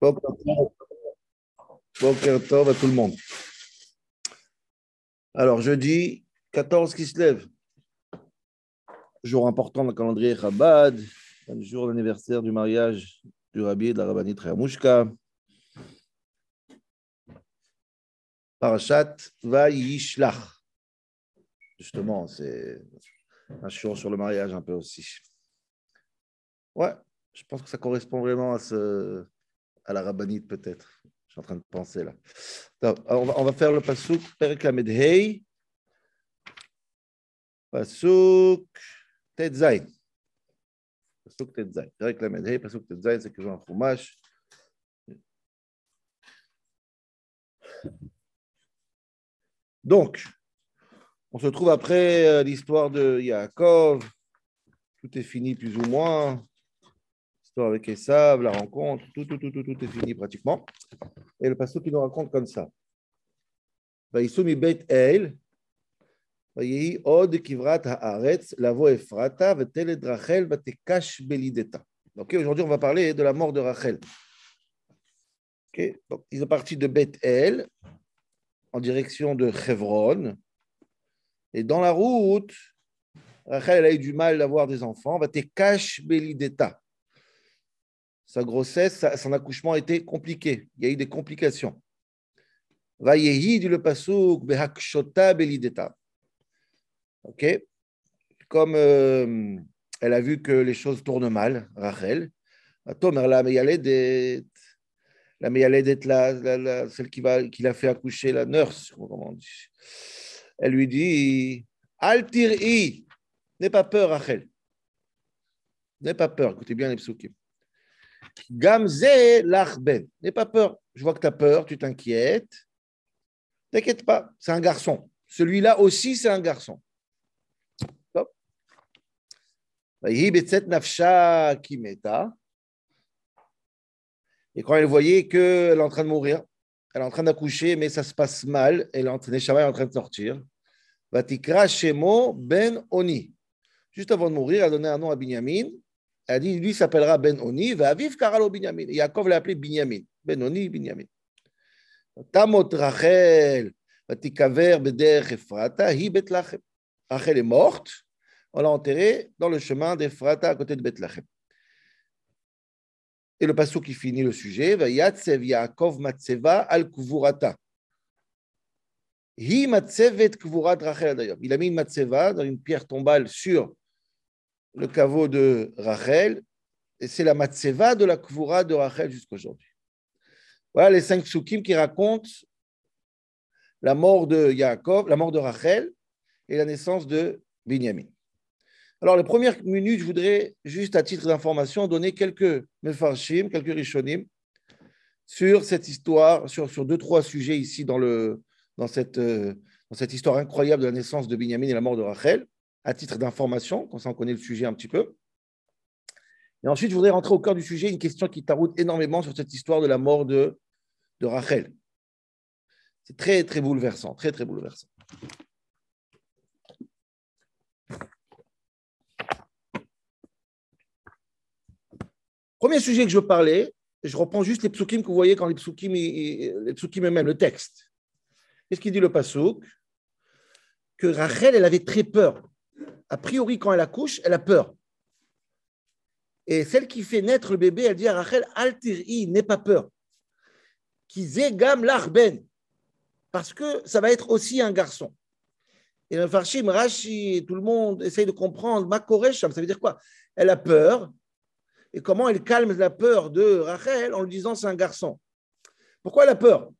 Boker Tov à tout le monde. Alors, jeudi 14 qui se lève? Jour important dans le calendrier Chabad, jour d'anniversaire du mariage du rabbi et de la rabbinite Ramushka. Parashat Vayishlach. Justement, c'est un jour sur le mariage un peu aussi. Ouais, je pense que ça correspond vraiment à, ce, à la rabbinite peut-être. Je suis en train de penser là. on, va, on va faire le pasouk Perek Lamed Hei. Pasouk Tetzain. Pasouk Tetzain. Perek Lamed Hei, Pasouk Tetzain, c'est que j'ai un fromage. Donc, on se trouve après euh, l'histoire de Yaakov. Tout est fini plus ou moins avec Esav, la rencontre, tout, tout, tout, tout, tout est fini pratiquement. Et le pasteur qui nous raconte comme ça. ויסעו מבית אל, ויהי עוד כברת הארץ, לבוא אפרתה, ותלד רחל, ותקש בלידתה. Ok, aujourd'hui, on va parler de la mort de Rachel. Ok, donc ils sont partis de Beth El en direction de Hebron. Et dans la route, Rachel elle a eu du mal d'avoir des enfants. Va te cache Belideta sa grossesse, son accouchement été compliqué. Il y a eu des complications. Vayehi dit le pasuk behakshota belideta. Ok Comme euh, elle a vu que les choses tournent mal, Rachel, Tomer la meyaledet, la meyaledet, celle qui, va, qui l'a fait accoucher, la nurse, comment on dit. Elle lui dit Altir'i, n'aie pas peur, Rachel. N'aie pas peur, écoutez bien les psukim. Gamze l'achben. N'aie pas peur. Je vois que tu as peur, tu t'inquiètes. T'inquiète pas, c'est un garçon. Celui-là aussi, c'est un garçon. Et quand elle voyait qu'elle est en train de mourir, elle est en train d'accoucher, mais ça se passe mal, elle est en train, est en train de sortir. Ben Oni. Juste avant de mourir, elle a donné un nom à Binyamin, elle dit, lui s'appellera Ben Oni, va vivre Karalo Binyamin. Yaakov l'a appelé Binyamin. Ben Oni, Binyamin. Tamot Rachel, Vatikaver Beder Efrata, Hi Betlachem. Rachel est morte, on l'a enterrée dans le chemin d'Efrata à côté de Bethlachem. Et le passage qui finit le sujet, va Yatsev Yaakov Matseva al Kuvurata. Hi Matsevet Kuvurat Rachel d'ailleurs. Il a mis Matseva dans une pierre tombale sur le caveau de Rachel, et c'est la matseva de la kvura de Rachel jusqu'à aujourd'hui. Voilà les cinq psukim qui racontent la mort de Yaakov, la mort de Rachel et la naissance de Binyamin. Alors, les premières minutes, je voudrais juste à titre d'information donner quelques mefarshim, quelques rishonim sur cette histoire, sur, sur deux, trois sujets ici dans, le, dans, cette, euh, dans cette histoire incroyable de la naissance de Binyamin et la mort de Rachel à titre d'information, comme ça on connaît le sujet un petit peu. Et ensuite, je voudrais rentrer au cœur du sujet, une question qui taroute énormément sur cette histoire de la mort de, de Rachel. C'est très, très bouleversant, très, très bouleversant. Premier sujet que je parler, je reprends juste les psukim que vous voyez quand les psukim, les psukim eux-mêmes, le texte. Qu'est-ce qu'il dit le pasouk Que Rachel, elle avait très peur a priori, quand elle accouche, elle a peur. Et celle qui fait naître le bébé, elle dit à Rachel, Altiri, n'aie pas peur. Qui gam l'arben. Parce que ça va être aussi un garçon. Et le Farshim, Rashi, tout le monde essaye de comprendre, Makoresham, ça veut dire quoi? Elle a peur. Et comment elle calme la peur de Rachel en lui disant c'est un garçon? Pourquoi elle a peur?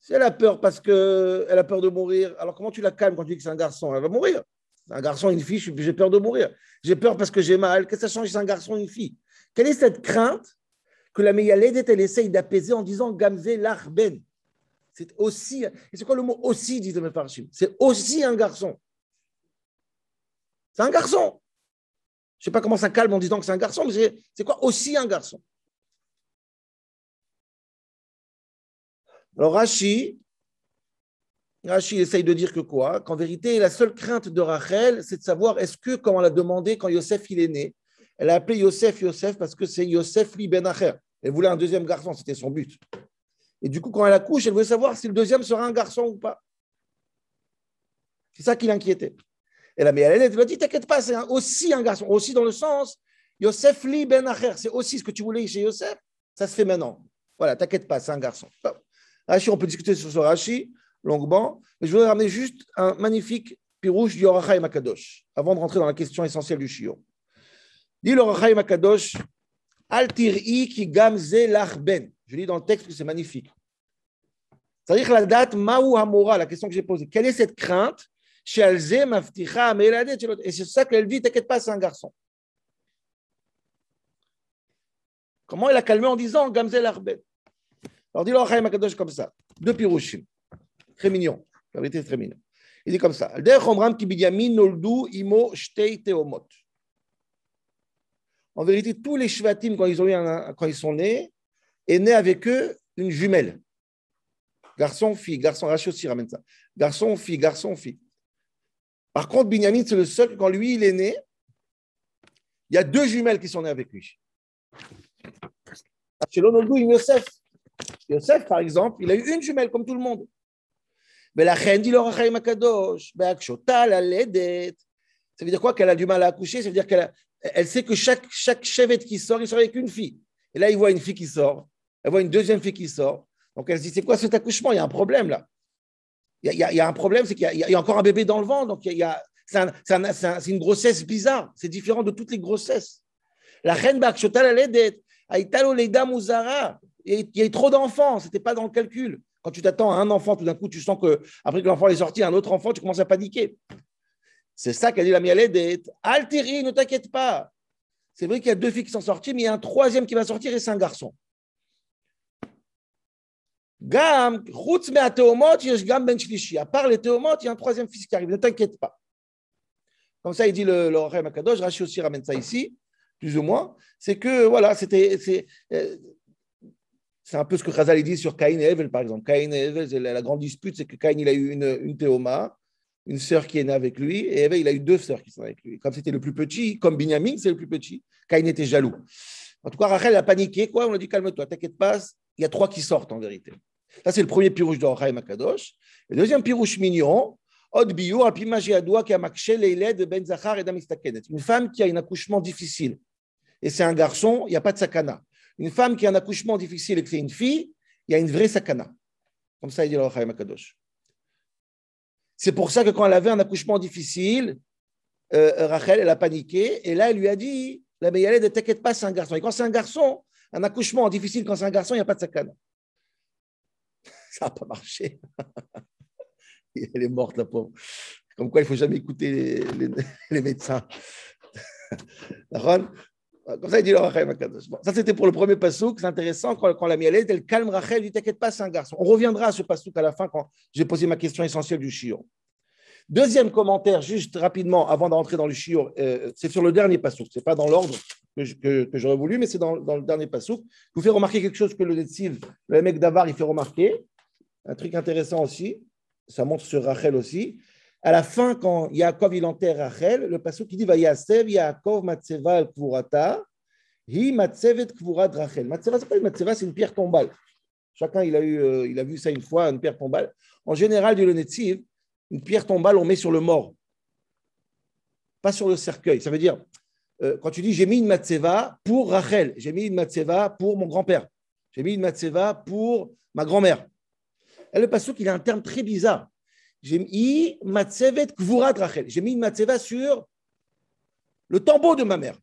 Si elle a peur parce qu'elle a peur de mourir, alors comment tu la calmes quand tu dis que c'est un garçon? Elle va mourir. Un garçon, une fille, j'ai peur de mourir. J'ai peur parce que j'ai mal. Qu'est-ce que ça change si c'est un garçon, une fille Quelle est cette crainte que la Meyaledet, elle essaye d'apaiser en disant Gamze l'arben C'est aussi. C'est quoi le mot aussi, dit le C'est aussi un garçon. C'est un garçon. Je ne sais pas comment ça calme en disant que c'est un garçon, mais c'est quoi aussi un garçon? Alors Rashi, Rashi essaye de dire que quoi? Qu'en vérité, la seule crainte de Rachel, c'est de savoir est-ce que, comme on l'a demandé quand Yosef il est né, elle a appelé Yosef Yosef parce que c'est Yosef li ben Acher. Elle voulait un deuxième garçon, c'était son but. Et du coup, quand elle accouche, elle voulait savoir si le deuxième sera un garçon ou pas. C'est ça qui l'inquiétait. Et la Méalène, elle lui a dit T'inquiète pas, c'est aussi un garçon. Aussi dans le sens Yosef li ben acher, c'est aussi ce que tu voulais chez Yosef, ça se fait maintenant. Voilà, t'inquiète pas, c'est un garçon. Rashi, on peut discuter sur ce Rashi longuement, mais je voudrais ramener juste un magnifique pirouche du Yorachai Makadosh, avant de rentrer dans la question essentielle du Shiur. Dit le Makadosh, Altir'i ki gamze ben. Je lis dans le texte que c'est magnifique. C'est-à-dire la date Maou Hamora, la question que j'ai posée. Quelle est cette crainte chez Alze, Et c'est ça qu'elle dit, t'inquiète pas, c'est un garçon. Comment il a calmé en disant Gamzel Arben Alors dit le Makadosh comme ça, deux pirouchim, très mignon, la vérité c'est très mignon. Il dit comme ça. En vérité, tous les shvatim, quand ils, ont eu quand ils sont nés, est né avec eux une jumelle. Garçon, fille, garçon, Rashi aussi ramène ça. Garçon, fille, garçon, fille. Par contre, Binyamin, c'est le seul, quand lui, il est né, il y a deux jumelles qui sont nées avec lui. Yosef. Yosef, par exemple, il a eu une jumelle comme tout le monde. Mais la reine dit Makadosh, ça veut dire quoi Qu'elle a du mal à accoucher Ça veut dire qu'elle elle sait que chaque, chaque chevette qui sort, il sort avec une fille. Et là, il voit une fille qui sort, elle voit une deuxième fille qui sort. Donc elle se dit C'est quoi cet accouchement Il y a un problème là. Il y a, un problème, c'est qu'il y, a encore un bébé dans le ventre. Donc c'est une grossesse bizarre. C'est différent de toutes les grossesses. La reine Bakshotal, elle est il y a eu trop d'enfants, ce n'était pas dans le calcul. Quand tu t'attends à un enfant, tout d'un coup, tu sens que après que l'enfant est sorti, un autre enfant, tu commences à paniquer. C'est ça qu'a dit la Mialédet. Altéri, ne t'inquiète pas. C'est vrai qu'il y a deux filles qui sont sorties, mais il y a un troisième qui va sortir et c'est un garçon. Gam, ben À part les théomot, il y a un troisième fils qui arrive. Ne t'inquiète pas. Comme ça, il dit le, le Makadosh. Rashi aussi ramène ça ici plus ou moins, c'est que, voilà, c'était. C'est, un peu ce que Khazali dit sur Caïn et Evel, par exemple. Caïn et Evel, la grande dispute, c'est que Caïn, il a eu une, théoma, une sœur qui est née avec lui, et Evel, il a eu deux sœurs qui sont avec lui. Comme c'était le plus petit, comme Binyamin, c'est le plus petit, Caïn était jaloux. En tout cas, Rachel a paniqué, quoi. On a dit, calme-toi, t'inquiète pas, il y a trois qui sortent en vérité. Ça, c'est le premier pirouche Rachaim Makadosh. Le deuxième pirouche mignon, Ben Une femme qui a un accouchement difficile et c'est un garçon, il n'y a pas de sakana. Une femme qui a un accouchement difficile et que c'est une fille, il y a une vraie sakana. Comme ça, il dit le Makadosh. C'est pour ça que quand elle avait un accouchement difficile, euh, Rachel, elle a paniqué. Et là, elle lui a dit La ne t'inquiète pas, c'est un garçon. Et quand c'est un garçon, un accouchement difficile, quand c'est un garçon, il n'y a pas de sakana. Ça n'a pas marché. elle est morte, la pauvre. Comme quoi, il ne faut jamais écouter les, les, les médecins. Comme ça, il dit Ça, c'était pour le premier pasouk. C'est intéressant quand, quand la mielette, elle calme Rachel, elle dit T'inquiète pas, c'est un garçon. On reviendra à ce pasouk à la fin quand j'ai posé ma question essentielle du chiot. Deuxième commentaire, juste rapidement, avant d'entrer dans le chiot, euh, c'est sur le dernier pasouk. Ce n'est pas dans l'ordre que, j'aurais voulu, mais c'est dans, le dernier pasouk. Je vous fais remarquer quelque chose que le le mec d'Avar, il fait remarquer. Un truc intéressant aussi. Ça montre sur Rachel aussi à la fin, quand Yaakov il enterre Rachel, le passage qui dit Vayasev Yaakov Matseva al Kvurata, hi Matsevet Kvurat Rachel. Matseva, c'est pas une Matseva, c'est une pierre tombale. Chacun il a, eu, euh, il a vu ça une fois, une pierre tombale. En général, du Netziv, une pierre tombale, on met sur le mort, pas sur le cercueil. Ça veut dire, euh, quand tu dis j'ai mis une Matseva pour Rachel, j'ai mis une Matseva pour mon grand-père, j'ai mis une Matseva pour ma grand-mère. Le passage, il a un terme très bizarre. J'ai mis matsevet Rachel. J'ai mis une matseva sur le tombeau de ma mère.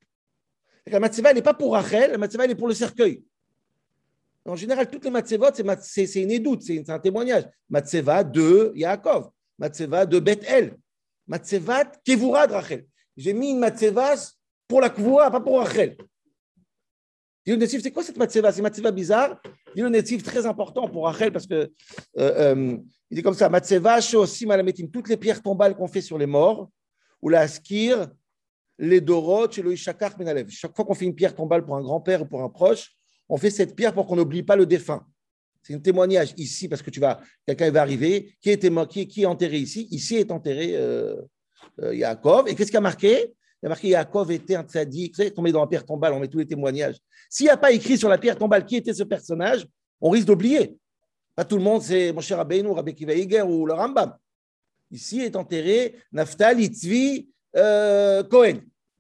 La matseva, n'est pas pour Rachel, la matseva, elle est pour le cercueil. En général, toutes les matsevot, c'est une édoute, c'est un témoignage. Matseva de Yaakov, matseva de Beth El, matseva kevurat Rachel. J'ai mis une matseva pour la kvura, pas pour Rachel. C'est quoi cette matseva C'est matseva bizarre. Dit le très important pour Rachel parce que euh, euh, il dit comme ça, Matseva, aussi Malametim, toutes les pierres tombales qu'on fait sur les morts, ou la skir, les dorot, le ishakar menalev. Chaque fois qu'on fait une pierre tombale pour un grand-père ou pour un proche, on fait cette pierre pour qu'on n'oublie pas le défunt. C'est un témoignage ici parce que tu vas, quelqu'un va arriver, qui est, qui est enterré ici Ici est enterré euh, euh, Yaakov. Et qu'est-ce qui a marqué? Il y a marqué Yaakov était un tzaddik. Vous savez, met dans la pierre tombale, on met tous les témoignages. S'il n'y a pas écrit sur la pierre tombale qui était ce personnage, on risque d'oublier. Pas tout le monde, c'est mon cher Rabbeinu, Rabbi Kiva ou le Rambam. Ici est enterré Naftali Tzvi euh, Cohen,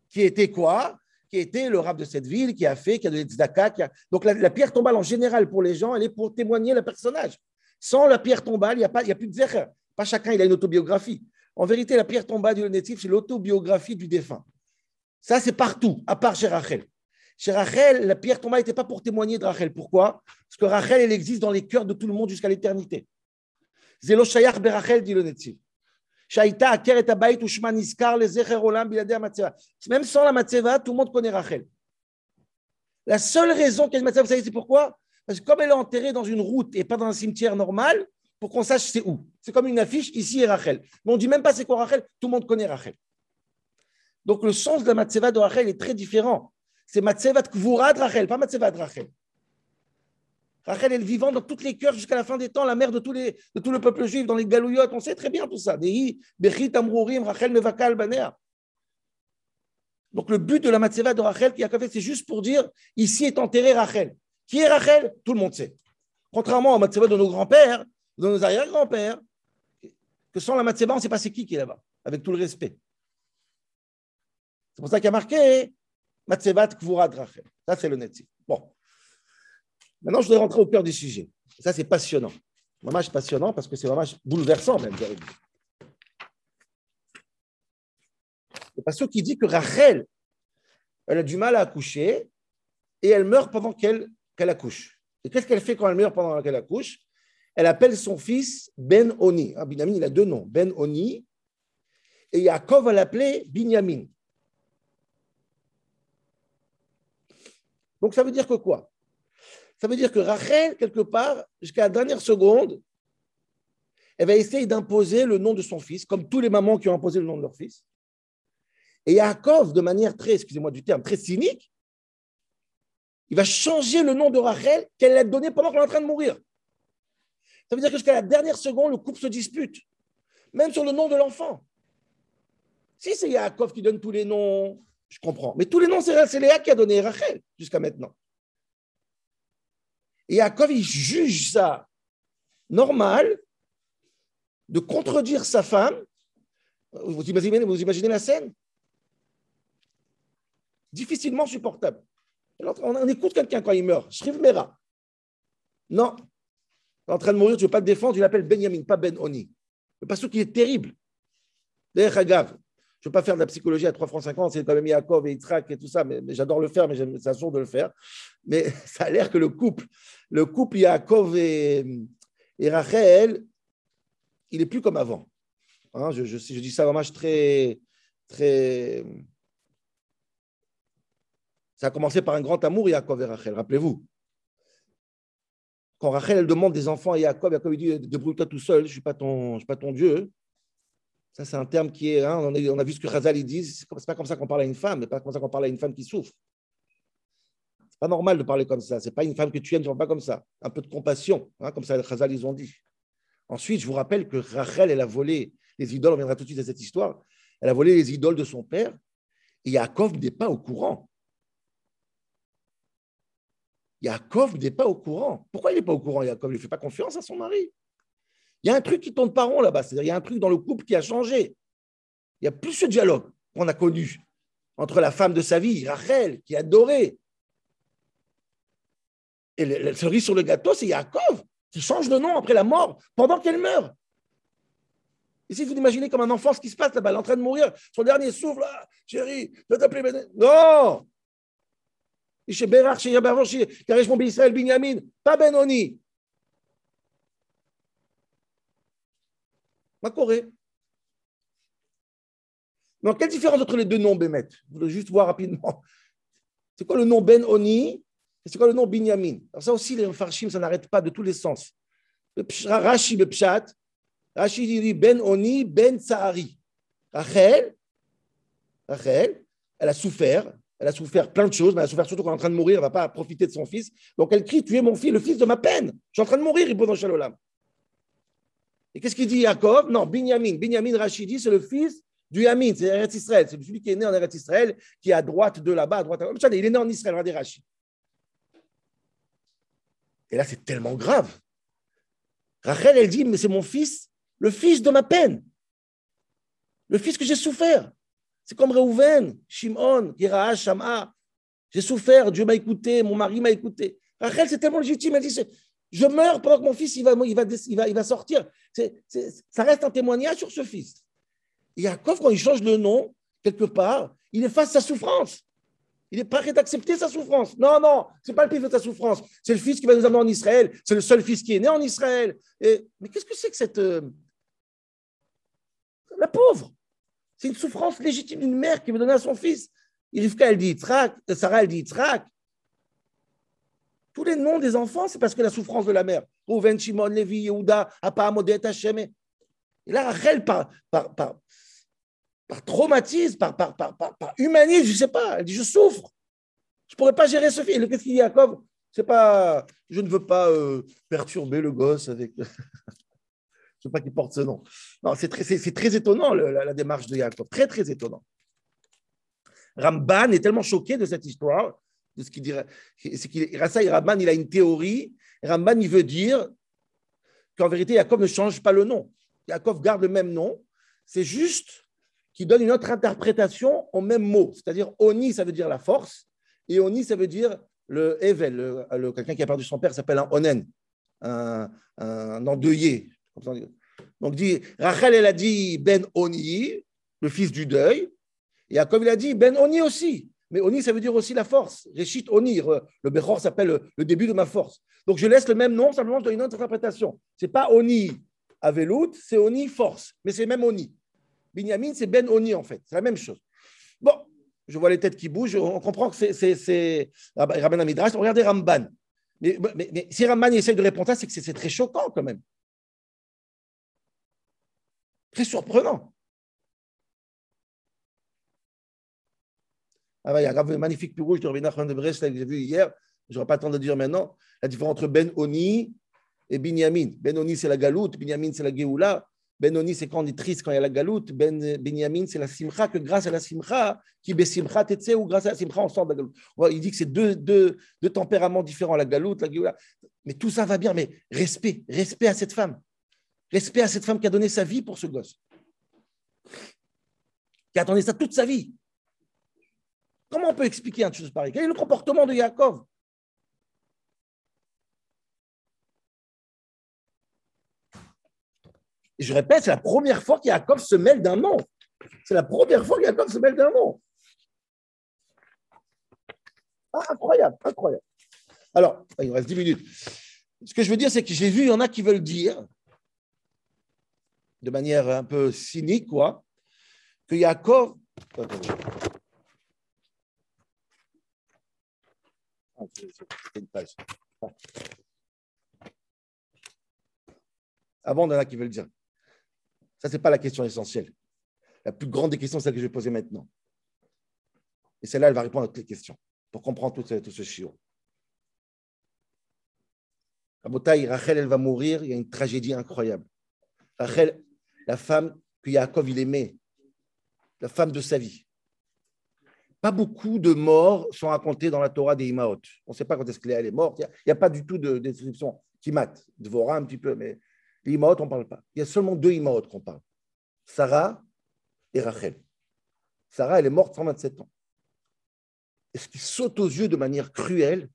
qui était quoi? Qui était le rab de cette ville, qui a fait, qui a donné tzedaka. Donc la, pierre tombale en général pour les gens, elle est pour témoigner le personnage. Sans la pierre tombale, il n'y a, a plus de zecher. Pas chacun, il a une autobiographie. En vérité, la pierre tombale du Netif, c'est l'autobiographie du défunt. Ça, c'est partout, à part chez Rachel. Chez Rachel, la pierre tombale n'était pas pour témoigner de Rachel. Pourquoi? Parce que Rachel, elle existe dans les cœurs de tout le monde jusqu'à l'éternité. Zelo Shayach Berachel, dit le Netiv. Shaita Aker et Ushman Iskar, le Zecher Olam, Biladé Matzeva. Même sans la Matzeva, tout le monde connaît Rachel. La seule raison qu'elle y a une Matzeva, vous savez, c'est pourquoi? Parce que comme elle est enterrée dans une route et pas dans un cimetière normal, pour qu'on sache c'est où. C'est comme une affiche, ici est Rachel. Mais on ne dit même pas c'est quoi Rachel, tout le monde connaît Rachel. Donc le sens de la Matseva de Rachel est très différent. C'est Matseva de Kvura de Rachel, pas Matseva de Rachel. Rachel est vivante dans tous les cœurs jusqu'à la fin des temps, la mère de, tout le peuple juif, dans les galouillottes, on sait très bien tout ça. Rachel Mevakal Banea. Donc le but de la Matseva de Rachel, qui a fait, c'est juste pour dire ici est enterré Rachel. Qui est Rachel? Tout le monde sait. Contrairement à Matseva de nos grands-pères, de nos arrière-grands-pères, que sans la Matseba, on ne sait pas c'est qui qui est là-bas, avec tout le respect. C'est pour ça qu'il y a marqué Matsevat Kvurat Rachel. Ça, c'est le. Bon. Maintenant, je voudrais rentrer au cœur du sujet. Ça, c'est passionnant. Vraiment passionnant parce que c'est vraiment bouleversant, même. C'est pas ceux qui dit que Rachel, elle a du mal à accoucher et elle meurt pendant qu'elle accouche. Et qu'est-ce qu'elle fait quand elle meurt pendant qu'elle accouche? Elle appelle son fils Ben Oni. Ah, Binyamin, il a deux noms, Ben Oni. Et Yaakov va l'appeler Binyamin. Donc ça veut dire que quoi? Ça veut dire que Rachel, quelque part, jusqu'à la dernière seconde, elle va essayer d'imposer le nom de son fils, comme tous les mamans qui ont imposé le nom de leur fils. Et Yaakov, de manière très, excusez-moi du terme, très cynique, il va changer le nom de Rachel qu'elle a donné pendant qu'elle est en train de mourir. Ça veut dire que jusqu'à la dernière seconde, le couple se dispute, même sur le nom de l'enfant. Si c'est Yaakov qui donne tous les noms, je comprends. Mais tous les noms, c'est Léa qui a donné Rachel jusqu'à maintenant. Et Yaakov, il juge ça normal de contredire sa femme. Vous imaginez, vous imaginez la scène? Difficilement supportable. On écoute quelqu'un quand il meurt. Shriv Mera. Non, en train de mourir, tu ne veux pas te défendre, tu l'appelles Benjamin, pas Ben Oni. Le pasteur qui est terrible. D'ailleurs, je ne veux pas faire de la psychologie à 3 francs 50, c'est quand même Yaakov et Yitzhak et tout ça, mais, j'adore le faire, mais c'est sourd de le faire. Mais ça a l'air que le couple, le couple Yaakov et, Rachel, il n'est plus comme avant. Hein, je, dis ça vraiment très, très. Ça a commencé par un grand amour, Yaakov et Rachel, rappelez-vous. Quand Rachel demande des enfants à Jacob, Jacob lui dit Débrouille-toi tout seul, je ne suis, pas ton, suis ton Dieu. Ça, c'est un terme qui est. Hein, on, a, vu ce que Razal dit c'est pas comme ça qu'on parle à une femme, c'est pas comme ça qu'on parle à une femme qui souffre. C'est pas normal de parler comme ça. C'est pas une femme que tu aimes, tu ne pas comme ça. Un peu de compassion, hein, comme ça, Razal, ils ont dit. Ensuite, je vous rappelle que Rachel, elle a volé les idoles, on viendra tout de suite à cette histoire. Elle a volé les idoles de son père et Yaakov n'est pas au courant. Yaakov n'est pas au courant. Pourquoi il n'est pas au courant, Yaakov? Il ne fait pas confiance à son mari. Il y a un truc qui tourne pas rond là-bas. C'est-à-dire, il y a un truc dans le couple qui a changé. Il n'y a plus ce dialogue qu'on a connu entre la femme de sa vie, Rachel, qui adorait. Et le, cerise sur le gâteau, c'est Yaakov qui change de nom après la mort, pendant qu'elle meurt. Vous imaginez comme un enfant ce qui se passe là-bas, elle est en train de mourir, son dernier souffle, ah, chérie, je vais t'appeler Non chez Berach, chez Yabarach, chez Karesh Israël, Binyamin, pas Benoni. Ma Corée. Mais quelle différence entre les deux noms, Bémet? Je voudrais juste voir rapidement. C'est quoi le nom Ben Oni et c'est quoi le nom Binyamin? Alors ça aussi, les farshim, ça n'arrête pas de tous les sens. Rashi, le pshat, Rashi dit Ben Ben Sahari. Rachel, Rachel, elle a souffert, elle a souffert plein de choses, mais elle a souffert surtout elle est en train de mourir, elle ne va pas profiter de son fils. Donc elle crie Tu es mon fils, le fils de ma peine. Je suis en train de mourir, il dans Shalolam. Et qu'est-ce qu'il dit Jacob Non, Binyamin. Binyamin Rachidi, c'est le fils du Yamin, c'est Eretz Israël, c'est celui qui est né en Eretz Israël, qui est à droite de là-bas, à droite. Il est né en Israël, regardez Rachid. Et là, c'est tellement grave. Rachel, elle dit, mais c'est mon fils, le fils de ma peine, le fils que j'ai souffert. C'est comme Reuven, Shimon, Giraha, Shama. J'ai souffert, Dieu m'a écouté, mon mari m'a écouté. Rachel, c'est tellement légitime, elle dit, je meurs pendant que mon fils il va, il va, il va, sortir. ça reste un témoignage sur ce fils. Et Yaakov, quand il change le nom, quelque part, il efface sa souffrance. Il est prêt d'accepter sa souffrance. Non, non, ce n'est pas le fils de sa souffrance. C'est le fils qui va nous amener en Israël. C'est le seul fils qui est né en Israël. Mais qu'est-ce que c'est que cette. Euh, la pauvre? C'est une souffrance légitime d'une mère qui veut donner à son fils. Rivka, elle dit Yitzhak. Sarah, elle dit. Tous les noms des enfants, c'est parce que la souffrance de la mère. Rouven, Shimon, Lévi, Yehuda, Modet, Hashem. Et là, Rachel, par, par, par, par traumatisme, par, par, par, par, humanisme, je ne sais pas. Elle dit, je souffre. Je ne pourrais pas gérer ce fils. Qu'est-ce qu'il dit Jacob C'est pas, je ne veux pas euh, perturber le gosse avec. pas qu'il porte ce nom. Non, c'est très, très étonnant la, démarche de Jacob. Très, très étonnant. Ramban est tellement choqué de cette histoire, de ce qu'il dirait. C'est qu'il, Ramban, il a une théorie. Ramban, il veut dire qu'en vérité, Jacob ne change pas le nom. Jacob garde le même nom. C'est juste qui donne une autre interprétation au même mot. C'est-à-dire, Oni, ça veut dire la force, et Oni, ça veut dire le Evel. Le, quelqu'un qui a perdu son père s'appelle un Onen, un, un endeuillé. Donc, dit, Rachel, elle a dit Ben Oni, le fils du deuil, et comme il a dit Ben Oni aussi. Mais Oni, ça veut dire aussi la force. Réchit Oni, le Bechor s'appelle le, début de ma force. Donc je laisse le même nom, simplement je une autre interprétation. Ce n'est pas Oni Avelout, c'est Oni force, mais c'est même Oni. Binyamin, c'est Ben Oni, en fait. C'est la même chose. Bon, je vois les têtes qui bougent. On comprend que c'est Rabban Amidrash. Regardez Ramban. Mais, mais, si Ramban essaye de répondre à ça, c'est que c'est très choquant quand même. Très surprenant. Ah il y a un magnifique rouge de Rabbi Nachman de Brest que j'ai vu hier. Je n'aurai pas le temps de dire maintenant. La différence entre Ben Oni et Binyamin. Ben Oni, c'est la galoute. Binyamin, c'est la Géoula. Benoni, c'est quand on est triste, quand il y a la galoute. Ben, Benyamin, c'est la simcha, que grâce à la simcha, qui besimcha tetse, ou grâce à la simcha, on sort de la galoute. Il dit que c'est deux, deux, deux, tempéraments différents, la galoute, la géoula. Mais tout ça va bien, mais respect, respect à cette femme. Respect à cette femme qui a donné sa vie pour ce gosse. Qui a donné ça toute sa vie. Comment on peut expliquer un chose pareil Quel est le comportement de Yaakov? Je répète, c'est la première fois qu'Yaakov se mêle d'un nom. C'est la première fois qu'Yaakov se mêle d'un nom. Ah, incroyable, incroyable. Alors, il reste 10 minutes. Ce que je veux dire, c'est que j'ai vu, il y en a qui veulent dire, de manière un peu cynique, quoi, que Yaakov. Ah, Avant, il y en a qui veulent dire ça, ce n'est pas la question essentielle. La plus grande des questions, c'est celle que je vais poser maintenant. Et celle-là, elle va répondre à toutes les questions pour comprendre tout ce, tout ce chiot. Rachel, elle va mourir, il y a une tragédie incroyable. Rachel, la femme que Yaakov il aimait, la femme de sa vie. Pas beaucoup de morts sont racontées dans la Torah des Imaot. On ne sait pas quand est-ce qu'elle est morte. Il n'y a, pas du tout de description qui mate. Dvora un petit peu, mais les on ne parle pas. Il y a seulement deux Imaot qu'on parle. Sarah et Rachel. Sarah, elle est morte 127 ans. Et ce qui saute aux yeux de manière cruelle,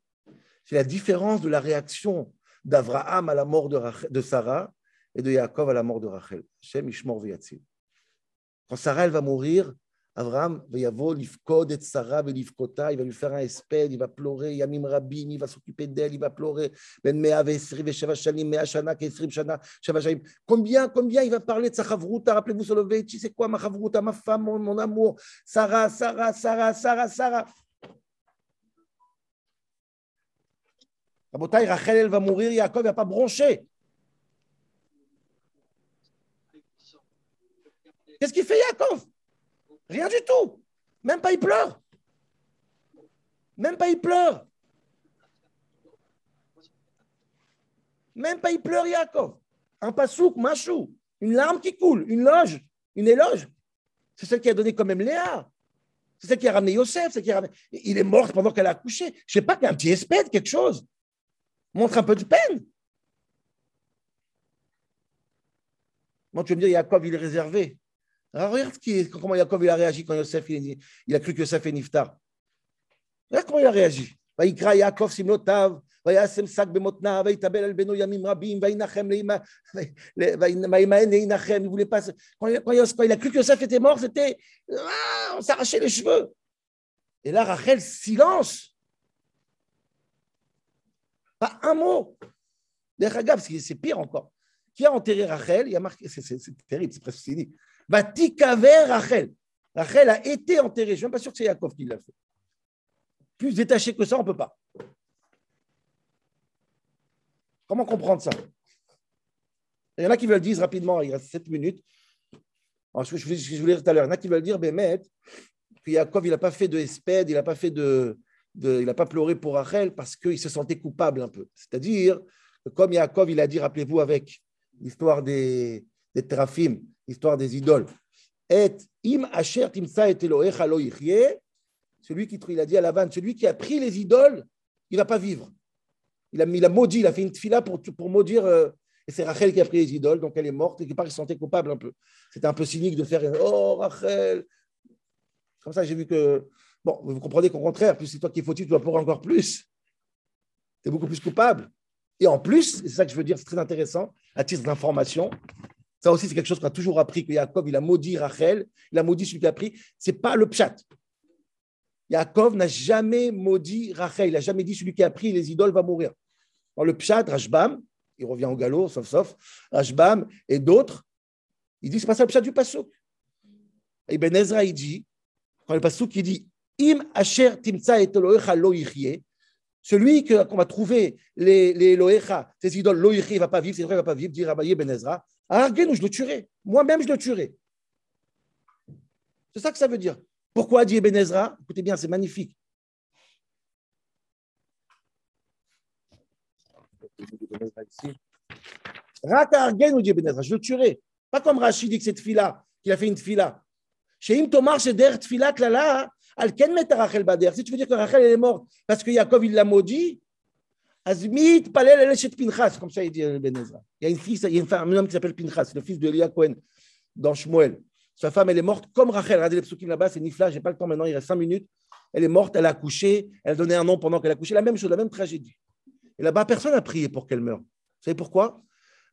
c'est la différence de la réaction d'Abraham à la mort de, Sarah et de Yaakov à la mort de Rachel. Shem Ishmor Quand Sarah elle va mourir, l'ifkota, il va lui faire un espède, il va pleurer, Yamim Rabim, il va s'occuper d'elle, il va pleurer. Ben. Combien, combien il va parler de sa chavruta, rappelez-vous Soloveitchi, c'est quoi ma chavruta, ma femme, mon, mon amour, Sarah, Sarah, Sarah, Sarah, Sarah. Rabotai, Rachel, elle va mourir, Yaakov, il va pas broncher. Qu'est-ce qu'il fait Yaakov? Rien du tout. Même pas il pleure. Même pas il pleure. Même pas il pleure, Yaakov. Un pasouk, machou. Une larme qui coule, une loge, une éloge. C'est celle qui a donné quand même Léa. C'est celle qui a ramené Yosef. Il est mort pendant qu'elle a accouché. Je sais pas, un petit espèce, quelque chose. Montre un peu de peine. Moi, tu veux me dire, Yaakov, il est réservé. Alors, regarde qui, comment Yaakov il a réagi quand Yosef, il, il a cru que Yosef est Niftar. Regarde comment il a réagi. ויקרא יעקב סמלותיו, וישם שק במותניו, ויתאבל על בנו ימים רבים, וינחם וימאן להנחם, il voulait pas... Quand, quand, il a cru que Yosef était mort, c'était... Ah, on s'arrachait les cheveux. Et là, Rachel, silence. Pas un mot. D'ailleurs, c'est pire encore. Qui a enterré Rachel Il y a marqué, c'est terrible, c'est presque fini. Vatikaver Rachel. Rachel a été enterrée. Je ne suis même pas sûr que c'est Yaakov qui l'a fait. Plus détaché que ça, on ne peut pas. Comment comprendre ça? Il y en a qui veulent dire rapidement, il reste 7 minutes. Je, voulais tout à l'heure, il y en a qui veulent dire, Bémet, que Yaakov, il n'a pas fait de espède, il n'a pas fait de, il n'a pas pleuré pour Rachel parce qu'il se sentait coupable un peu. C'est-à-dire, comme Yaakov, il a dit, rappelez-vous, avec l'histoire des, des l'histoire des idoles, et im asher timsa et celui qui il a dit à Lavan, celui qui a pris les idoles, il va pas vivre. Il a, il a maudit, il a fait une fila pour, pour maudire. Euh, et c'est Rachel qui a pris les idoles, donc elle est morte. Et quelque part, il se sentait coupable un peu. C'était un peu cynique de faire Oh, Rachel Comme ça, j'ai vu que. Bon, vous comprenez qu'au contraire, plus c'est toi qui es fautif, tu dois pour encore plus. Tu es beaucoup plus coupable. Et en plus, c'est ça que je veux dire, c'est très intéressant, à titre d'information. Ça aussi, c'est quelque chose qu'on a toujours appris que Jacob, il a maudit Rachel, il a maudit celui qui a pris. Ce n'est pas le pchat. Yaakov n'a jamais maudit Rachel, il n'a jamais dit celui qui a pris les idoles va mourir. Dans le Pshat, Rashbam, il revient au galop, sauf sauf, Rashbam et d'autres, ils disent c'est pas ça le Pshat du Passouk. Et Ben Ezra, il dit, quand le Passouk, il dit Im asher timtsa et celui qu'on va trouver les, les Elohecha, ces idoles, lo il ne va pas vivre, c'est vrai, il ne va pas vivre, dit Rabbi Ben Ezra, Argenou, je le tuerai. Moi-même, je le tuerai. C'est ça que ça veut dire. Pourquoi dit Ben Ezra Écoutez bien, c'est magnifique. Nous dit je le tuerai. Pas comme Rachid dit que cette fila, qu'il a fait une fila. Chez Im Tomar, chez Der Tfila, Klala, Al Ken met Rachel Bader. Si tu veux dire que Rachel est morte parce que Yaakov il l'a maudit, Azmit Palel Elechet Pinchas, comme ça il dit Ben Ezra. Il y a une fille, il y a une femme, un homme qui s'appelle Pinchas, le fils de Elia Cohen dans Shmuel. Sa femme, elle est morte comme Rachel. Regardez les psukim là-bas, c'est Nifla, je n'ai pas le temps maintenant, il reste cinq minutes. Elle est morte, elle a accouché, elle a donné un nom pendant qu'elle a accouché, la même chose, la même tragédie. Et là-bas, personne n'a prié pour qu'elle meure. Vous savez pourquoi?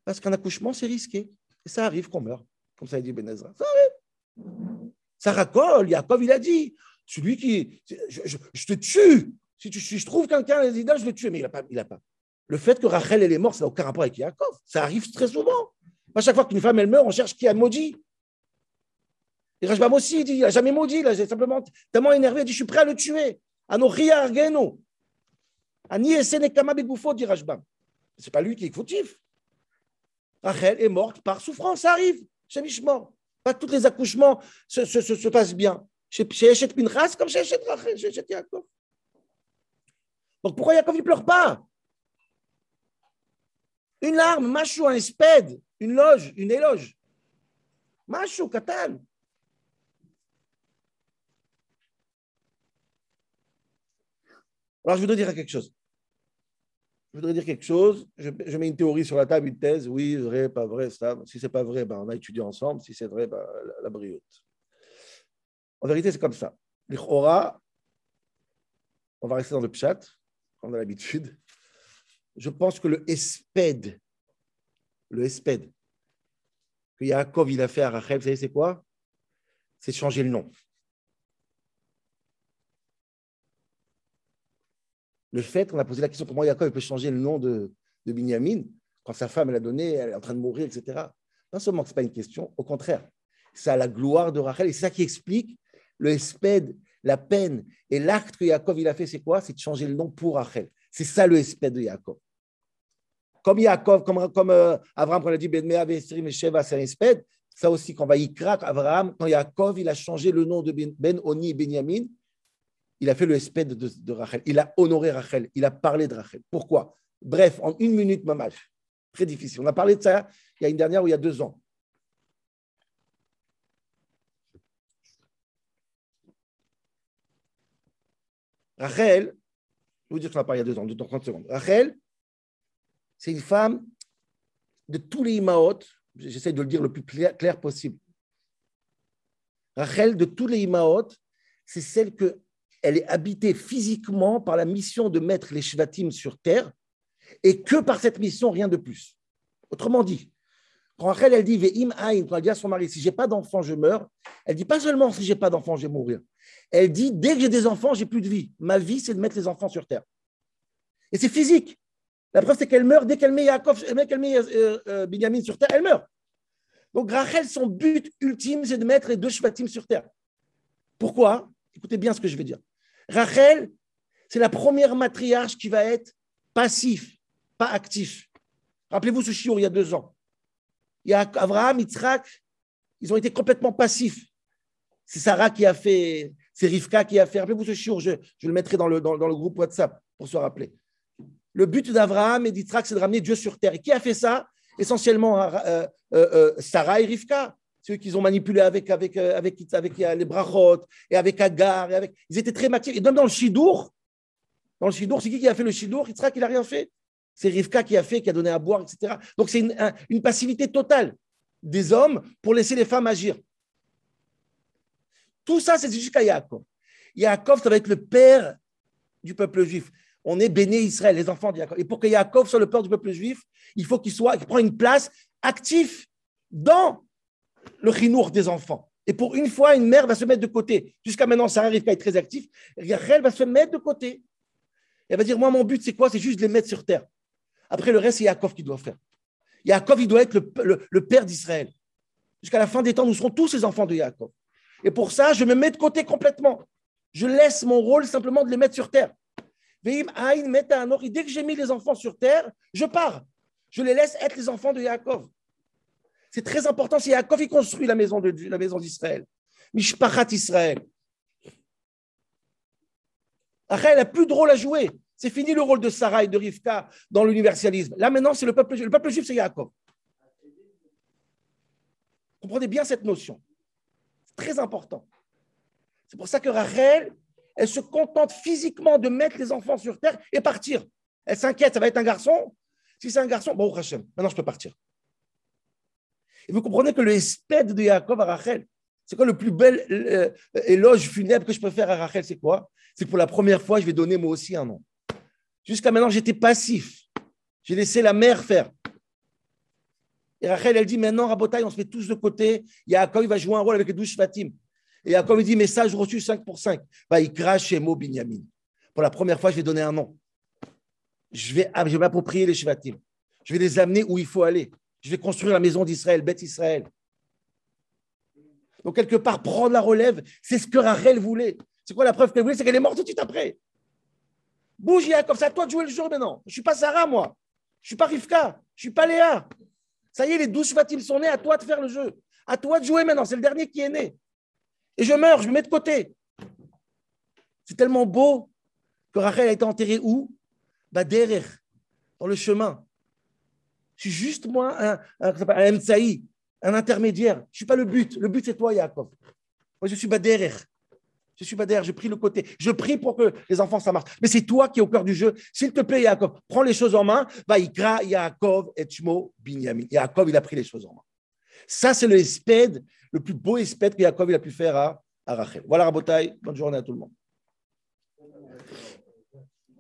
Parce qu'un accouchement, c'est risqué. Et ça arrive qu'on meurt. Comme ça, il dit Benezra. Ça arrive. Ça racole. Yaakov, il a dit celui qui. Je, te tue. Si, tu, je trouve quelqu'un, les idoles, je le tue. Mais il n'a pas, il a pas. Le fait que Rachel, elle est morte, ça n'a aucun rapport avec Yaakov. Ça arrive très souvent. À chaque fois qu'une femme, elle meurt, on cherche qui a maudit. Et Rajbam aussi, il dit, il n'a jamais maudit, là, j'ai simplement tellement énervé, il dit, je suis prêt à le tuer. Anoria Argeno. Ani Esenekama Begoufo, dit Rajbam. Ce n'est pas lui qui est fautif. Rachel est morte par souffrance, ça arrive, chez Mishmor. Pas tous les accouchements se, se, se, se passent bien. Chez, Eshet Pinchas, comme chez Eshet Rachel, chez Yaakov. Donc pourquoi Yaakov ne pleure pas? Une larme, machou, un sped, une loge, une éloge. Machou, katan. Alors, je voudrais dire quelque chose. Je voudrais dire quelque chose. Je, mets une théorie sur la table, une thèse. Oui, vrai, pas vrai. Ça. Si c'est pas vrai, ben, on a étudié ensemble. Si c'est vrai, ben, la, la. En vérité, c'est comme ça. L'Ichora, on va rester dans le comme on a l'habitude. Je pense que le esped, le esped, que Yaakov a fait à Rachel, vous savez, c'est quoi? C'est changer le nom. le fait qu'on a posé la question comment Yaakov peut changer le nom de, de Binyamin quand sa femme elle a donné, elle est en train de mourir, etc. Non seulement que ce n'est pas une question, au contraire, c'est à la gloire de Rachel et c'est ça qui explique le espède, la peine et l'acte que Yaakov il a fait, c'est quoi? C'est de changer le nom pour Rachel. C'est ça le espède de Yaakov. Comme Yaakov, comme, euh, Abraham, quand il a dit Ben Mea, et Sheva, c'est un espède, ça aussi, quand va y craquer, Abraham, quand Yaakov il a changé le nom de Ben, Oni et Benyamin, il a fait le espède de, Rachel. Il a honoré Rachel. Il a parlé de Rachel. Pourquoi? Bref, en une minute, mamage. Très difficile. On a parlé de ça il y a une dernière ou il y a deux ans. Rachel, je vous dire ça pas il y a deux ans, deux ans, 30 secondes. Rachel, c'est une femme de tous les Imaot, j'essaie de le dire le plus clair, possible. Rachel, de tous les Imaot, c'est celle que elle est habitée physiquement par la mission de mettre les Shvatim sur terre et que par cette mission, rien de plus. Autrement dit, quand Rachel, elle dit Ve'im Aïn, quand elle dit à son mari, si j'ai pas d'enfant, je meurs, elle dit pas seulement si j'ai pas d'enfant, je vais mourir. Elle dit dès que j'ai des enfants, j'ai plus de vie. Ma vie, c'est de mettre les enfants sur terre. Et c'est physique. La preuve, c'est qu'elle meurt dès qu'elle met Yaakov, qu'elle met euh, euh, sur terre, elle meurt. Donc Rachel, son but ultime, c'est de mettre les deux Shvatim sur terre. Pourquoi? Écoutez bien ce que je vais dire. Rachel, c'est la première matriarche qui va être passif, pas actif. Rappelez-vous ce chiour il y a deux ans. Il y a Abraham, Yitzhak, ils ont été complètement passifs. C'est Sarah qui a fait, c'est Rivka qui a fait. Rappelez-vous ce chiour, je, le mettrai dans le, groupe WhatsApp pour se rappeler. Le but d'Abraham et d'Yitzhak, c'est de ramener Dieu sur terre. Et qui a fait ça? Essentiellement euh, euh, euh, Sarah et Rivka. Ceux qu'ils ont manipulé avec, avec, avec, avec, les brachot et avec Agar. Et avec... Ils étaient très maquillés. Et même dans le Shidour, dans le c'est qui qui a fait le Shidour? Yitzhak, il n'a rien fait. C'est Rivka qui a fait, qui a donné à boire, etc. Donc c'est une, passivité totale des hommes pour laisser les femmes agir. Tout ça, c'est jusqu'à Yaakov. Yaakov, ça va être le père du peuple juif. On est béni Israël, les enfants de Yaakov. Et pour que Yaakov soit le père du peuple juif, il faut qu'il soit, qu'il prenne une place active dans le chinour des enfants. Et pour une fois, une mère va se mettre de côté. Jusqu'à maintenant, Sarah Rivka est très actif. Rachel va se mettre de côté. Elle va dire, moi, mon but, c'est quoi? C'est juste de les mettre sur terre. Après, le reste, c'est Yaakov qui doit faire. Yaakov, il doit être le, père d'Israël. Jusqu'à la fin des temps, nous serons tous les enfants de Yaakov. Et pour ça, je me mets de côté complètement. Je laisse mon rôle simplement de les mettre sur terre. Dès que j'ai mis les enfants sur terre, je pars. Je les laisse être les enfants de Yaakov. C'est très important. C'est Yaakov qui construit la maison de la maison d'Israël. Mishpachat Israël. Après, elle a plus de rôle à jouer. C'est fini le rôle de Sarah et de Rivka dans l'universalisme. Là, maintenant, c'est le peuple juif. Le peuple juif, c'est Yaakov. Comprenez bien cette notion. C'est très important. C'est pour ça que Rachel, elle se contente physiquement de mettre les enfants sur terre et partir. Elle s'inquiète, ça va être un garçon. Si c'est un garçon, bon, Rachel, maintenant je peux partir. Et vous comprenez que le espède de Yaakov à Rachel, c'est quoi le plus bel euh, éloge funèbre que je peux faire à Rachel C'est quoi? C'est pour la première fois, je vais donner moi aussi un nom. Jusqu'à maintenant, j'étais passif. J'ai laissé la mère faire. Et Rachel, elle dit maintenant, Rabotaï, on se met tous de côté. Yaakov, il va jouer un rôle avec les douze Fatim. Et Yaakov, il dit message reçu 5 pour 5. Bah, il crache chez Mo Binyamin. Pour la première fois, je vais donner un nom. Je vais, je vais m'approprier les Shvatim. Je vais les amener où il faut aller. Je vais construire la maison d'Israël, Beth Israël. Donc, quelque part, prendre la relève, c'est ce que Rachel voulait. C'est quoi la preuve qu'elle voulait? C'est qu'elle est morte tout de suite après. Bouge, Yaakov, c'est à toi de jouer le jour maintenant. Je ne suis pas Sarah, moi. Je ne suis pas Rivka. Je ne suis pas Léa. Ça y est, les douze Fatim sont nés. À toi de faire le jeu. À toi de jouer maintenant. C'est le dernier qui est né. Et je meurs, je me mets de côté. C'est tellement beau que Rachel a été enterrée où? Bah, Derrière, dans le chemin. Je suis juste moi un, un, un, intermédiaire. Je ne suis pas le but. Le but, c'est toi, Yaakov. Moi, je suis Baderer. Je suis derrière, je prie le côté. Je prie pour que les enfants, ça marche. Mais c'est toi qui es au cœur du jeu. S'il te plaît, Yaakov, prends les choses en main. Va Ikra, Yaakov, Etchmo, Binyamin. Yaakov, il a pris les choses en main. Ça, c'est le espède, le plus beau espède que Yaakov a pu faire à, à Rachel. Voilà, Rabotai. Bonne journée à tout le monde.